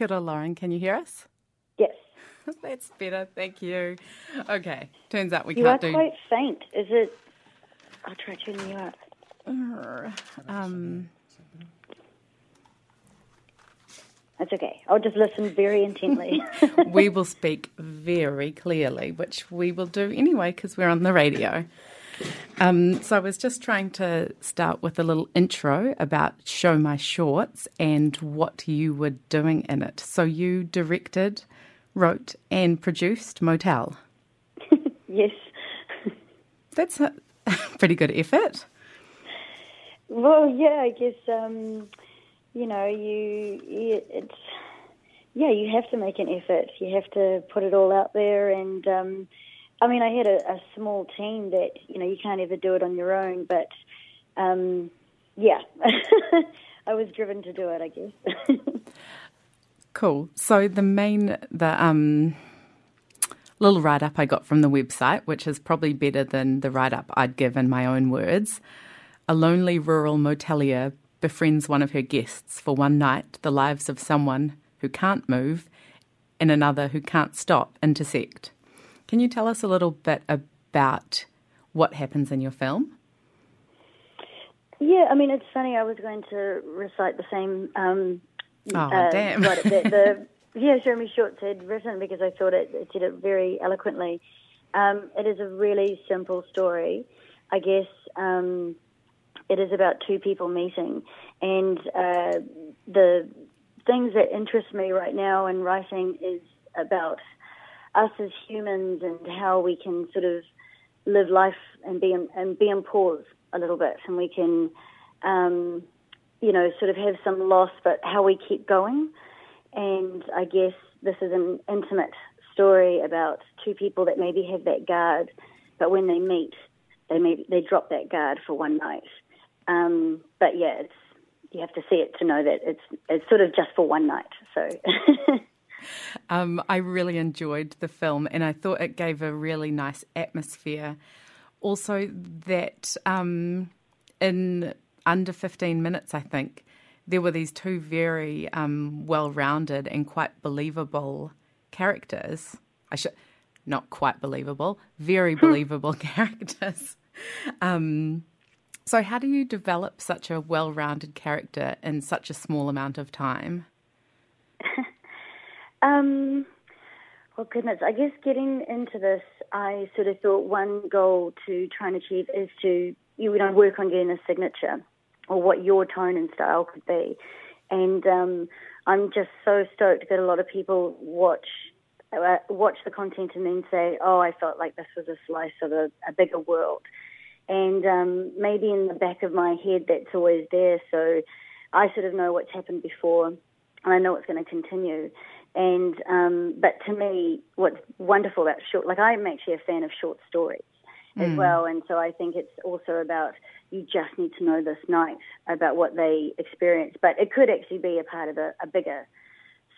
Kia ora, Lauren. Can you hear us? Yes. That's better. Thank you. Okay. Turns out we You can't do. You are quite faint. Is it? I'll try turning you up. Um, That's okay. I'll just listen very intently. we will speak very clearly, which we will do anyway because we're on the radio. Um, so I was just trying to start with a little intro about Show Me Shorts and what you were doing in it. So you directed, wrote, and produced Motel. yes. That's a pretty good effort. Well, yeah. I guess um, you know you. It's yeah. You have to make an effort. You have to put it all out there. And um, I mean, I had a, a small team that you know you can't ever do it on your own. But um, yeah, I was driven to do it. I guess. Cool. So the main the um little write up I got from the website, which is probably better than the write up I'd give in my own words. A lonely rural motelier befriends one of her guests for one night. The lives of someone who can't move and another who can't stop intersect. Can you tell us a little bit about what happens in your film? Yeah, I mean, it's funny. I was going to recite the same. Um, Oh, uh, damn. what the, the yeah, Show Me Shorts had written because I thought it, it did it very eloquently. Um, it is a really simple story. I guess um, it is about two people meeting, and uh, the things that interest me right now in writing is about us as humans and how we can sort of live life and be in, and be in pause a little bit, and we can, um, you know, sort of have some loss, but how we keep going. And I guess this is an intimate story about two people that maybe have that guard, but when they meet, they may, they drop that guard for one night. Um, but yeah, it's you have to see it to know that it's it's sort of just for one night. So. Um, I really enjoyed the film and I thought it gave a really nice atmosphere. Also, that um, in under 15 minutes, I think, there were these two very um, well rounded and quite believable characters. I should, not quite believable, very believable characters. Um, so, how do you develop such a well rounded character in such a small amount of time? Um, well, goodness, I guess getting into this, I sort of thought one goal to try and achieve is to you know work on getting a signature or what your tone and style could be, and um, I'm just so stoked that a lot of people watch uh, watch the content and then say, "Oh, I felt like this was a slice of a, a bigger world," and um, maybe in the back of my head that's always there, so I sort of know what's happened before, and I know it's going to continue. And um, but to me, what's wonderful about short, like I'm actually a fan of short stories as well, and so I think it's also about you just need to know this night about what they experience, but it could actually be a part of a, a bigger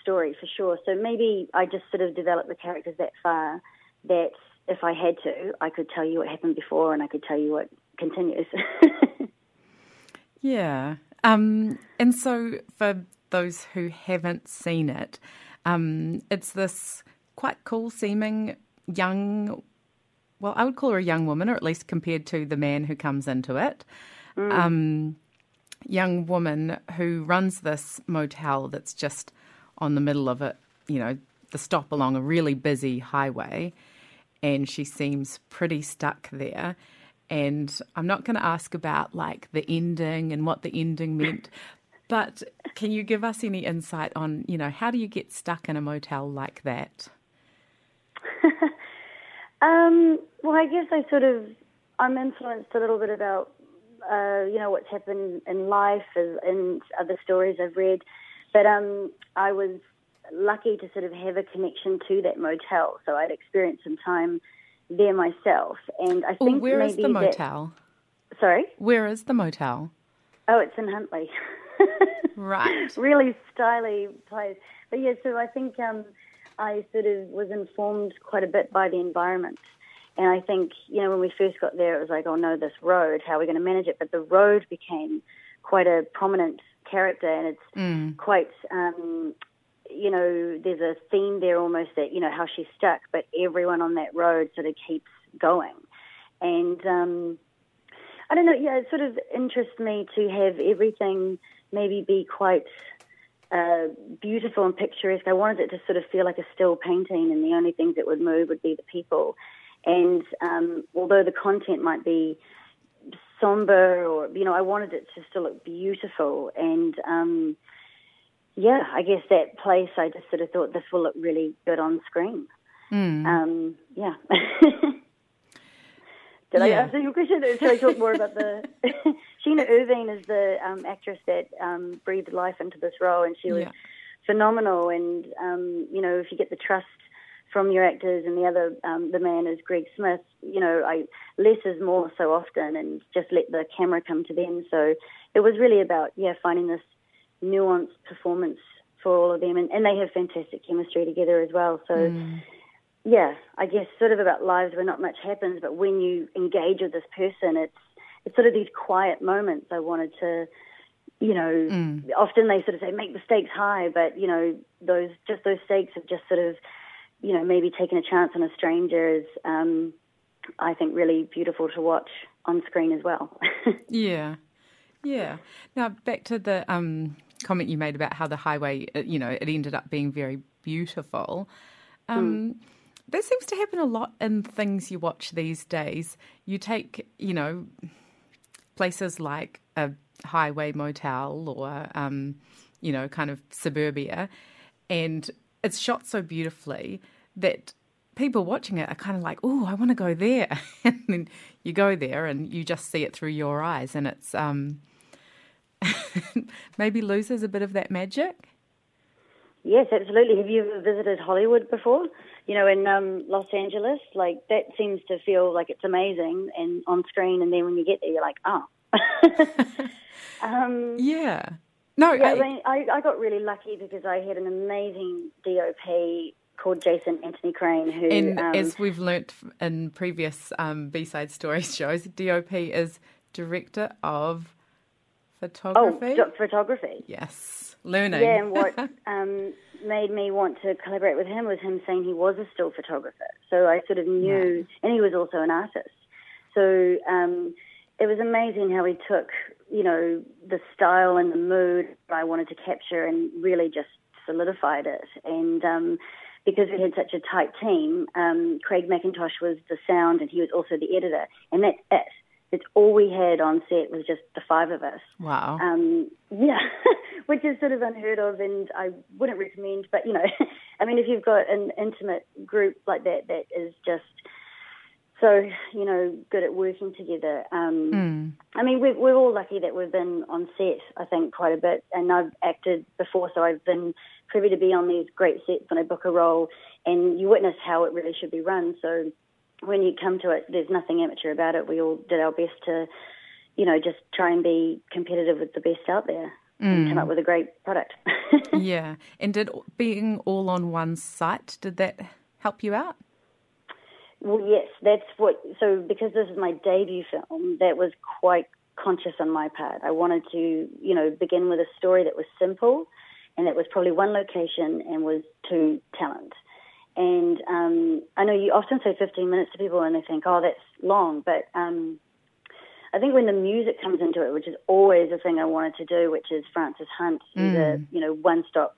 story for sure. So maybe I just sort of developed the characters that far that if I had to, I could tell you what happened before, and I could tell you what continues. Yeah. Um, and so, for those who haven't seen it, um, it's this quite cool seeming young, well, I would call her a young woman, or at least compared to the man who comes into it. Um, young woman who runs this motel that's just on the middle of it, you know, the stop along a really busy highway. And she seems pretty stuck there. And I'm not going to ask about like the ending and what the ending meant, but can you give us any insight on, you know, how do you get stuck in a motel like that? Um, well, I guess I sort of I'm influenced a little bit about uh, you know what's happened in life as- and other stories I've read, but um, I was lucky to sort of have a connection to that motel, so I'd experienced some time there myself, and I Well, think where maybe is the that- motel? sorry, Where is the motel? oh, it's in Huntly. Right. really styly place. But yeah, so I think um, I sort of was informed quite a bit by the environment. And I think, you know, when we first got there, it was like, oh no, this road, how are we going to manage it? But the road became quite a prominent character and it's quite, um, you know, there's a theme there almost that, you know, how she's stuck, but everyone on that road sort of keeps going. And um, I don't know, yeah, it sort of interests me to have everything maybe be quite uh, beautiful and picturesque. I wanted it to sort of feel like a still painting, and the only things that would move would be the people. And um, although the content might be somber, or you know, I wanted it to still look beautiful. And um, yeah, I guess that place, I just sort of thought this will look really good on screen. Mm. Um, yeah. Did yeah. I answer your question? Should I talk more about the? Sheena Irvine is the um, actress that um, breathed life into this role, and she was yeah. phenomenal. And um, you know, if you get the trust from your actors, and the other, um, the man is Greg Smith. You know, I less is more so often, and just let the camera come to them. So it was really about yeah, finding this nuanced performance for all of them, and, and they have fantastic chemistry together as well. So. Mm yeah, I guess sort of about lives where not much happens, but when you engage with this person, it's it's sort of these quiet moments. I wanted to, you know, mm. often they sort of say make the stakes high, but you know those just those stakes of just sort of, you know, maybe taking a chance on a stranger is, um, I think, really beautiful to watch on screen as well. yeah, yeah. Now back to the um, comment you made about how the highway, uh, you know, it ended up being very beautiful. Um, mm that seems to happen a lot in things you watch these days. You take, you know, places like a highway motel or, um, you know, kind of suburbia, and it's shot so beautifully that people watching it are kind of like, oh, I want to go there. and then you go there and you just see it through your eyes, and it's um, maybe loses a bit of that magic. Yes, absolutely. Have you ever visited Hollywood before? You know, in um, Los Angeles, like that seems to feel like it's amazing and on screen, and then when you get there, you're like, oh. um, yeah. No, yeah, I, I mean, I, I got really lucky because I had an amazing DOP called Jason Anthony Crane, who, and um, as we've learnt in previous um, B-side stories shows, DOP is director of photography. Oh, photography. Yes learning. Yeah, and what um, made me want to collaborate with him was him saying he was a still photographer. So I sort of knew, yeah. and he was also an artist. So um, it was amazing how he took, you know, the style and the mood that I wanted to capture and really just solidified it. And um, because we had such a tight team, um, Craig McIntosh was the sound and he was also the editor, and that's it. It's all we had on set was just the five of us. Wow. Um, yeah, which is sort of unheard of, and I wouldn't recommend. But you know, I mean, if you've got an intimate group like that, that is just so you know good at working together. Um, mm. I mean, we're, we're all lucky that we've been on set. I think quite a bit, and I've acted before, so I've been privy to be on these great sets when I book a role, and you witness how it really should be run. So when you come to it, there's nothing amateur about it. We all did our best to, you know, just try and be competitive with the best out there mm. and come up with a great product. yeah. And did being all on one site, did that help you out? Well, yes, that's what. So, because this is my debut film, that was quite conscious on my part. I wanted to, you know, begin with a story that was simple and that was probably one location and was two talent. And um, I know you often say 15 minutes to people and they think, oh, that's long. But um, I think when the music comes into it, which is always a thing I wanted to do, which is Francis Hunt, mm. a you know one-stop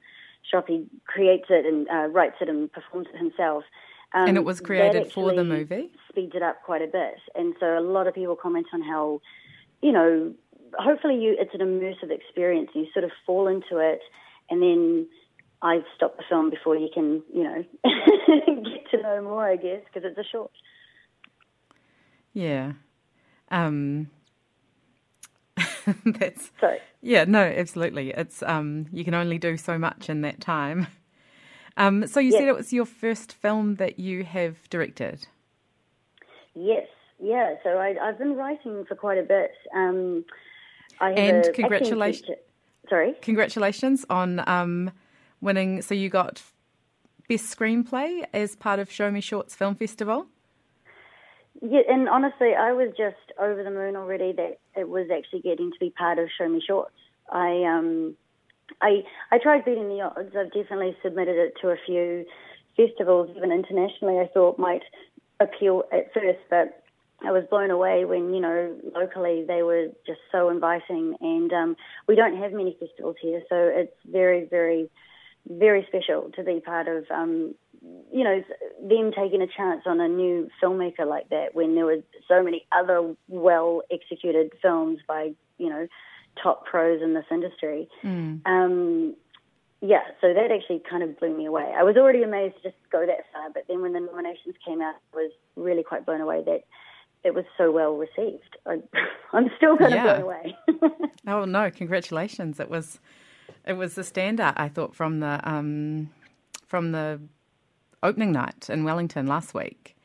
shop. He creates it and uh, writes it and performs it himself. Um, and it was created for the movie. Speeds it up quite a bit, and so a lot of people comment on how, you know, hopefully you it's an immersive experience. You sort of fall into it, and then I stop the film before you can, you know, get to know more, I guess, because it's a short. Yeah. Um, that's so. Yeah, no, absolutely. It's um, you can only do so much in that time. Um, so you yes. said it was your first film that you have directed. Yes, yeah. So I, have been writing for quite a bit. Um, I and congratulations. Sorry. Congratulations on um, winning. So you got best screenplay as part of Show Me Shorts Film Festival. Yeah, and honestly, I was just over the moon already that it was actually getting to be part of Show Me Shorts. I um, I I tried beating the odds. I've definitely submitted it to a few festivals, even internationally. I thought might appeal at first, but I was blown away when you know locally they were just so inviting, and um, we don't have many festivals here, so it's very, very, very special to be part of. Um, you know, them taking a chance on a new filmmaker like that when there were so many other well executed films by you know top pros in this industry. Mm. Um, yeah, so that actually kind of blew me away. I was already amazed to just go that far, but then when the nominations came out, I was really quite blown away that it was so well received. I, am still kind yeah. of blown away. oh no, congratulations! It was it was a standout. I thought from the um, from the opening night in Wellington last week.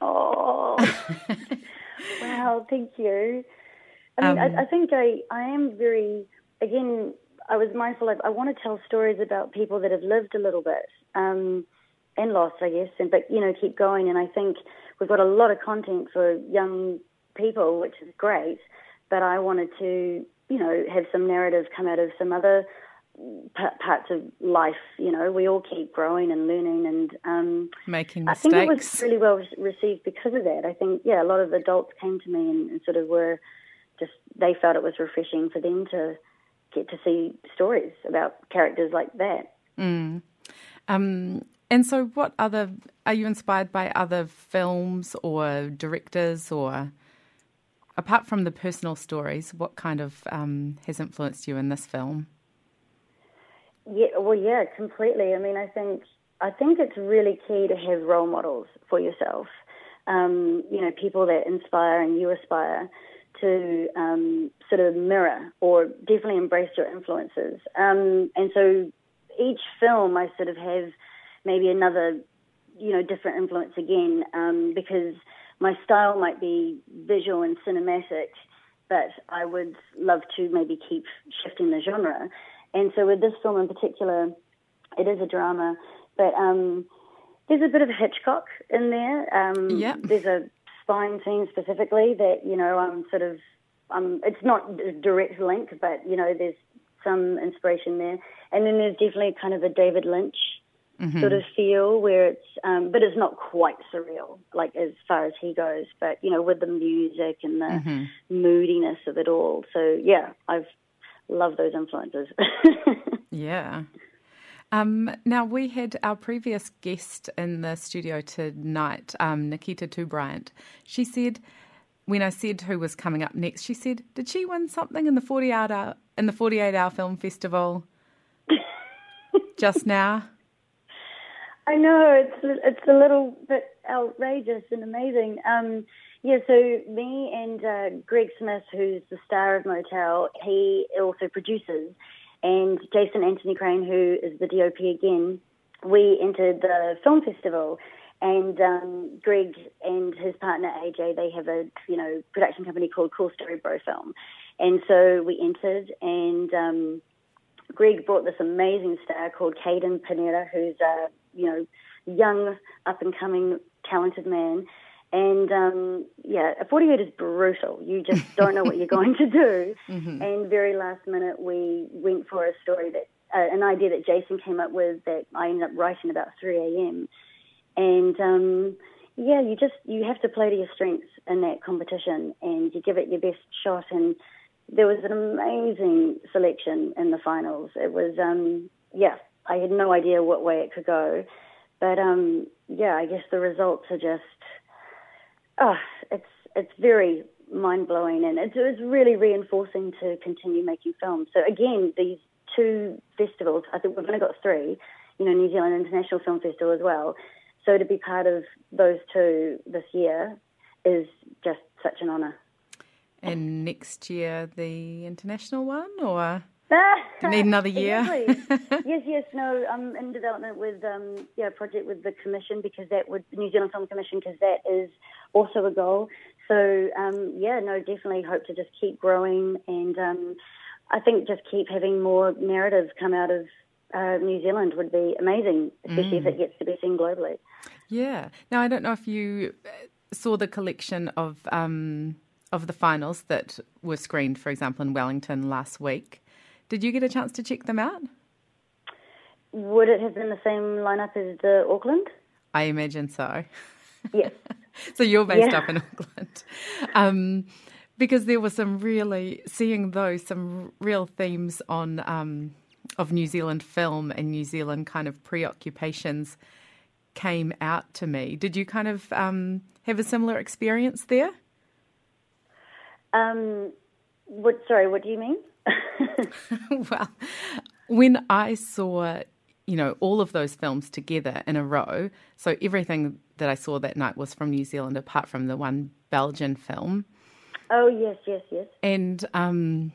Oh, wow! Thank you. I mean, um, I, I, think I, I am very, again, I was mindful of, I want to tell stories about people that have lived a little bit um, and lost, I guess, and but, you know, keep going. And I think we've got a lot of content for young people, which is great, but I wanted to, you know, have some narrative come out of some other parts of life. You know, we all keep growing and learning and um, making mistakes. I think it was really well received because of that. I think, yeah, a lot of adults came to me and, and sort of were just they felt it was refreshing for them to get to see stories about characters like that. Mm. Um, and so, what other are you inspired by other films or directors, or apart from the personal stories, what kind of um, has influenced you in this film? Yeah, well, yeah, completely. I mean, I think I think it's really key to have role models for yourself. Um, you know, people that inspire and you aspire to um, sort of mirror or definitely embrace your influences. Um, and so each film, I sort of have maybe another, you know, different influence again um, because my style might be visual and cinematic, but I would love to maybe keep shifting the genre. And so with this film in particular, it is a drama, but um, there's a bit of Hitchcock in there. Um, yeah. There's a spine scene specifically that you know I'm sort of um, it's not a direct link, but you know there's some inspiration there, and then there's definitely kind of a David Lynch mm-hmm. sort of feel where it's um, but it's not quite surreal like as far as he goes, but you know with the music and the mm-hmm. moodiness of it all. So yeah, I've loved those influences. yeah. Um, now, we had our previous guest in the studio tonight, um, Nikita Bryant. She said, when I said who was coming up next, she said, "Did she win something in the forty hour in the forty eight hour film festival just now?" I know it's it's a little bit outrageous and amazing. Um, yeah, so me and uh, Greg Smith, who's the star of Motel, he also produces and Jason Anthony Crane, who is the DOP again, we entered the film festival. And um, Greg and his partner AJ, they have a you know production company called Cool Story Bro Film, and so we entered. And um, Greg brought this amazing star called Caden Pineda, who's a you know young up and coming talented man and um, yeah, a 48 is brutal. You just don't know what you're going to do. Mm-hmm. And very last minute, we went for a story that, uh, an idea that Jason came up with that I ended up writing about 3 a.m. And um, yeah, you just, you have to play to your strengths in that competition and you give it your best shot. And there was an amazing selection in the finals. It was, um, yeah, I had no idea what way it could go. But um, yeah, I guess the results are just oh, it's it's very mind blowing, and it's, it's really reinforcing to continue making films. So again, these two festivals, I think we've only got three. You know, New Zealand International Film Festival as well. So to be part of those two this year is just such an honour. And next year, the international one, or? Need another year? yes, yes. No, I'm in development with um, yeah, a project with the Commission because that would New Zealand Film Commission because that is also a goal. So um, yeah, no, definitely hope to just keep growing and um, I think just keep having more narratives come out of uh, New Zealand would be amazing, especially mm. if it gets to be seen globally. Yeah. Now I don't know if you saw the collection of um, of the finals that were screened, for example, in Wellington last week. Did you get a chance to check them out? Would it have been the same lineup as the Auckland? I imagine so. Yes. so you're based Yeah. up in Auckland. Um, because there were some really seeing those some real themes on um, of New Zealand film and New Zealand kind of preoccupations came out to me. Did you kind of um, have a similar experience there? Um, what? Sorry, what do you mean? well, when I saw, you know, all of those films together in a row, so everything that I saw that night was from New Zealand, apart from the one Belgian film. oh yes, yes, yes. And, um,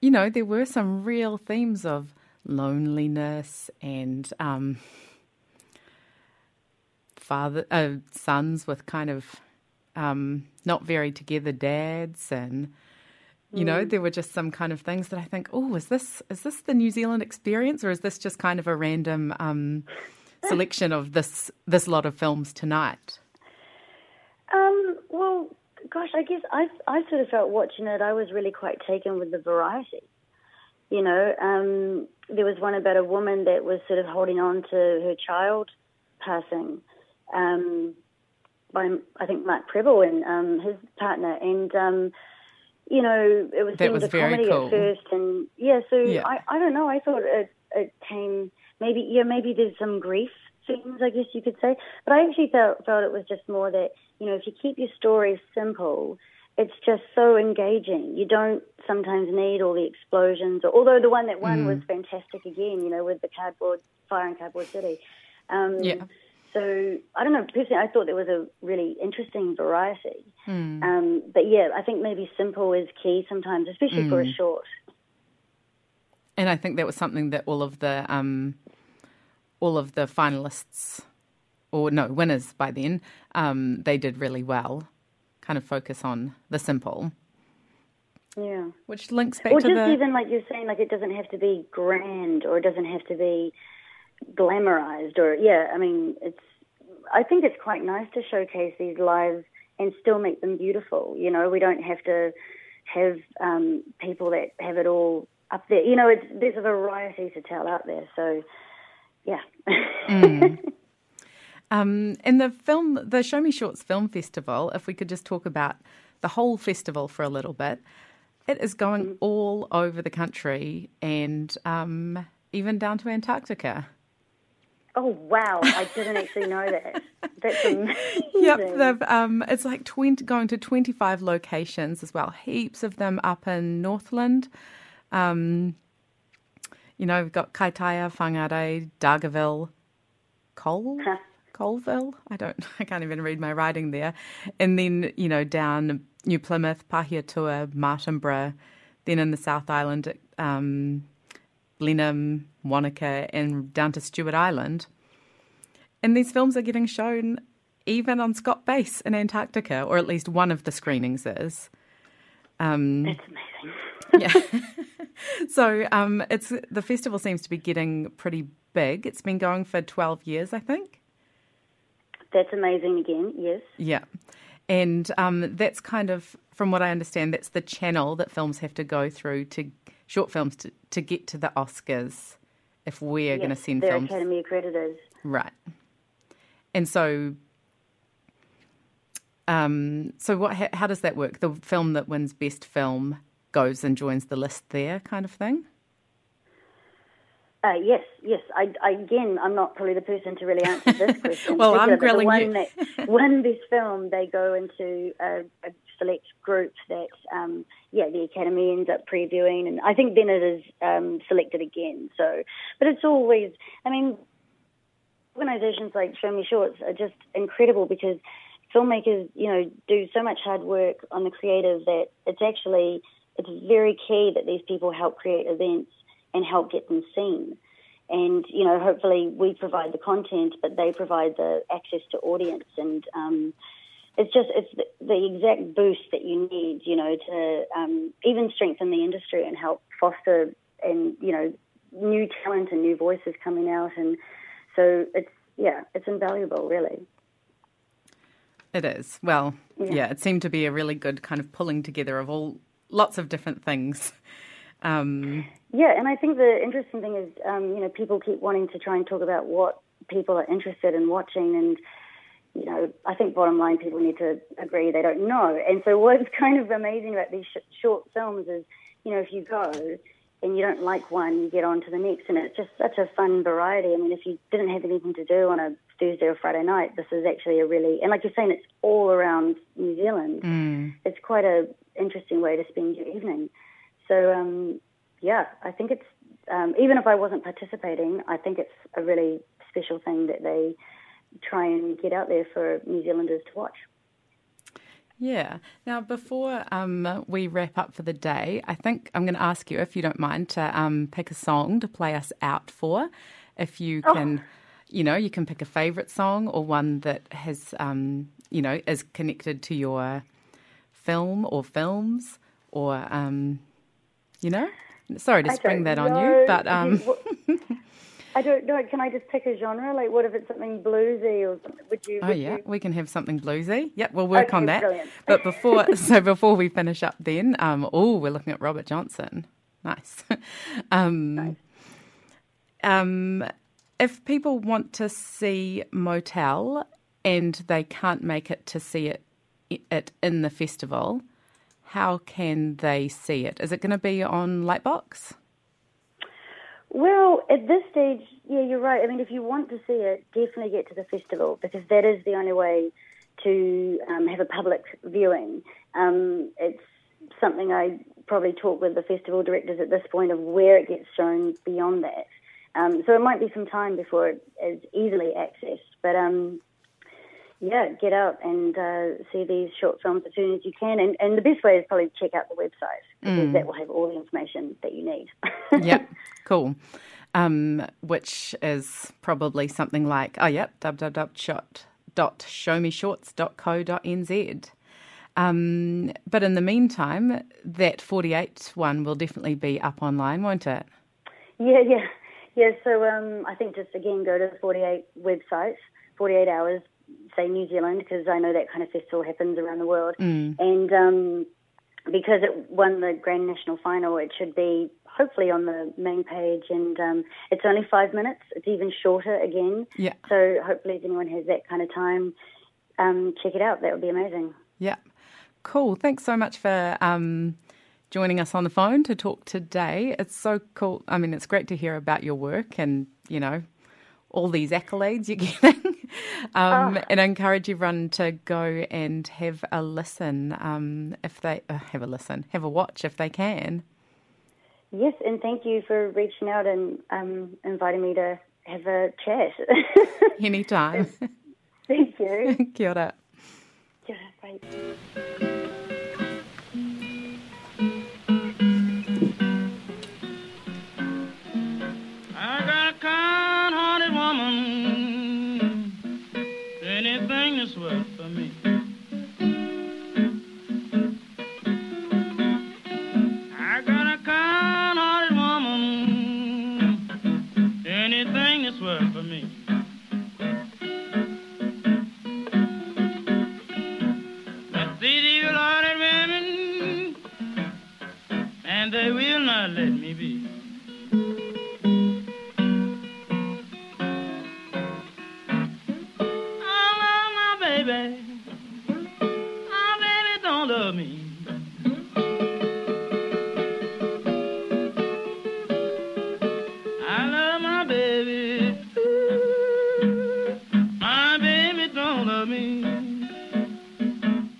you know, there were some real themes of loneliness and um, father, uh, sons with kind of um, not very together dads and you know there were just some kind of things that I think oh is this is this the New Zealand experience or is this just kind of a random um, selection of this this lot of films tonight Um, well, gosh, I guess I I sort of felt watching it. I was really quite taken with the variety. You know, um, there was one about a woman that was sort of holding on to her child passing um, by I think Mark Preble and um, his partner, and um, you know it was That was a comedy cool. at first, and yeah, so Yeah. I I don't know. I thought it it came maybe yeah maybe there's some grief themes I guess you could say, but I actually felt felt it was just more that you know if you keep your stories simple. It's just so engaging. You don't sometimes need all the explosions. Or, although the one that won was fantastic again, you know, with the cardboard fire in Cardboard City. Um, Yeah. So I don't know. Personally, I thought there was a really interesting variety. Um, but yeah, I think maybe simple is key sometimes, especially for a short. And I think that was something that all of the um, all of the finalists, or no winners by then, um, they did really well. Kind of focus on the simple, Yeah. which links back to Or to just the even like you're saying, like it doesn't have to be grand or it doesn't have to be glamorized or yeah. I mean, it's. I think it's quite nice to showcase these lives and still make them beautiful. You know, we don't have to have um, people that have it all up there. You know, it's there's a variety to tell out there. So, yeah. um, in the film, the Show Me Shorts Film Festival. If we could just talk about the whole festival for a little bit, it is going all over the country and um, even down to Antarctica. Oh wow! I didn't actually know that. That's amazing. Yep, they've, um, it's like 20, going to 25 locations as well. Heaps of them up in Northland. Um, you know, we've got Kaitaia, Whangarei, Dargaville, Cole, Huh. Colville. I don't, I can't even read my writing there. And then, you know, down New Plymouth, Pahiatua, Martinborough, then in the South Island, um, Blenheim, Wanaka, and down to Stewart Island. And these films are getting shown even on Scott Base in Antarctica, or at least one of the screenings is. Um, That's amazing. yeah. so um, it's the festival seems to be getting pretty big. It's been going for twelve years, I think. That's amazing again. Yes. Yeah. And um, that's kind of, from what I understand, that's the channel that films have to go through to short films to, to get to the Oscars if we're going to Yes, send they're films. Academy accreditors. Right. And so, um, so what? How, how does that work? The film that wins best film goes and joins the list there, kind of thing. Uh, yes, yes. I, I, again, I'm not probably the person to really answer this question. Well, I'm grilling the one you. That won this film, they go into a, a select group that, um, yeah, the Academy ends up previewing, and I think then it is um, selected again. So, but it's always, I mean, organisations like Show Me Shorts are just incredible because filmmakers, you know, do so much hard work on the creative that it's actually it's very key that these people help create events and help get them seen. And you know, hopefully we provide the content, but they provide the access to audience, and um, it's just it's the, the exact boost that you need, you know, to um, even strengthen the industry and help foster and you know new talent and new voices coming out, and so it's yeah, it's invaluable, really. It is. Well, yeah. Yeah. it seemed to be a really good kind of pulling together of all lots of different things. Um, yeah, and I think the interesting thing is, um, you know, people keep wanting to try and talk about what people are interested in watching, and you know, I think bottom line, people need to agree they don't know. And so, what's kind of amazing about these sh- short films is, you know, if you go and you don't like one, you get on to the next, and it's just such a fun variety. I mean, if you didn't have anything to do on a Thursday or Friday night, this is actually a really, and like you're saying, it's all around New Zealand. Mm. It's quite a interesting way to spend your evening. So, um, yeah, I think it's um, even if I wasn't participating, I think it's a really special thing that they try and get out there for New Zealanders to watch. Yeah. Now, before um, we wrap up for the day, I think I'm going to ask you, if you don't mind, to um, pick a song to play us out for. If you Oh. can, you know, you can pick a favourite song or one that has, um, you know, is connected to your film or films or, um, you know. Sorry to spring that on know. you, but um, I don't know. Can I just pick a genre? Like, what if it's something bluesy or something? Would you? Oh yeah, you- we can have something bluesy. Yep, we'll work Okay, on that. brilliant. But before, so before we finish up, then, um, oh, we're looking at Robert Johnson. Nice. um, um, if people want to see Motel and they can't make it to see it it in the festival, how can they see it? Is it going to be on Lightbox? Well, at this stage, yeah, you're right. I mean, if you want to see it, definitely get to the festival because that is the only way to um, have a public viewing. Um, it's something I probably talk with the festival directors at this point of where it gets shown beyond that. Um, so it might be some time before it is easily accessed. But um, yeah, get out and uh, see these short films as soon as you can. And, and the best way is probably to check out the website because that will have all the information that you need. yep, cool. Um, which is probably something like, oh, yep, www.showmeshorts.co.nz. Um, but in the meantime, that 48 one will definitely be up online, won't it? Yeah, yeah, yeah. So um, I think just again go to the 48 website, 48 hours, say New Zealand, because I know that kind of festival happens around the world. And um, because it won the Grand National Final, it should be hopefully on the main page. And um, it's only five minutes. It's even shorter again. Yeah. So hopefully, if anyone has that kind of time, um, check it out. That would be amazing. Yeah. Cool. Thanks so much for um, joining us on the phone to talk today. It's so cool. I mean, it's great to hear about your work and, you know, all these accolades you're getting. um, And I encourage everyone to go and have a listen um, if they uh, have a listen, have a watch if they can. Yes, and thank you for reaching out and um, inviting me to have a chat. Anytime. thank you. Kia ora. Yeah, right. I got a kind-hearted worth for me.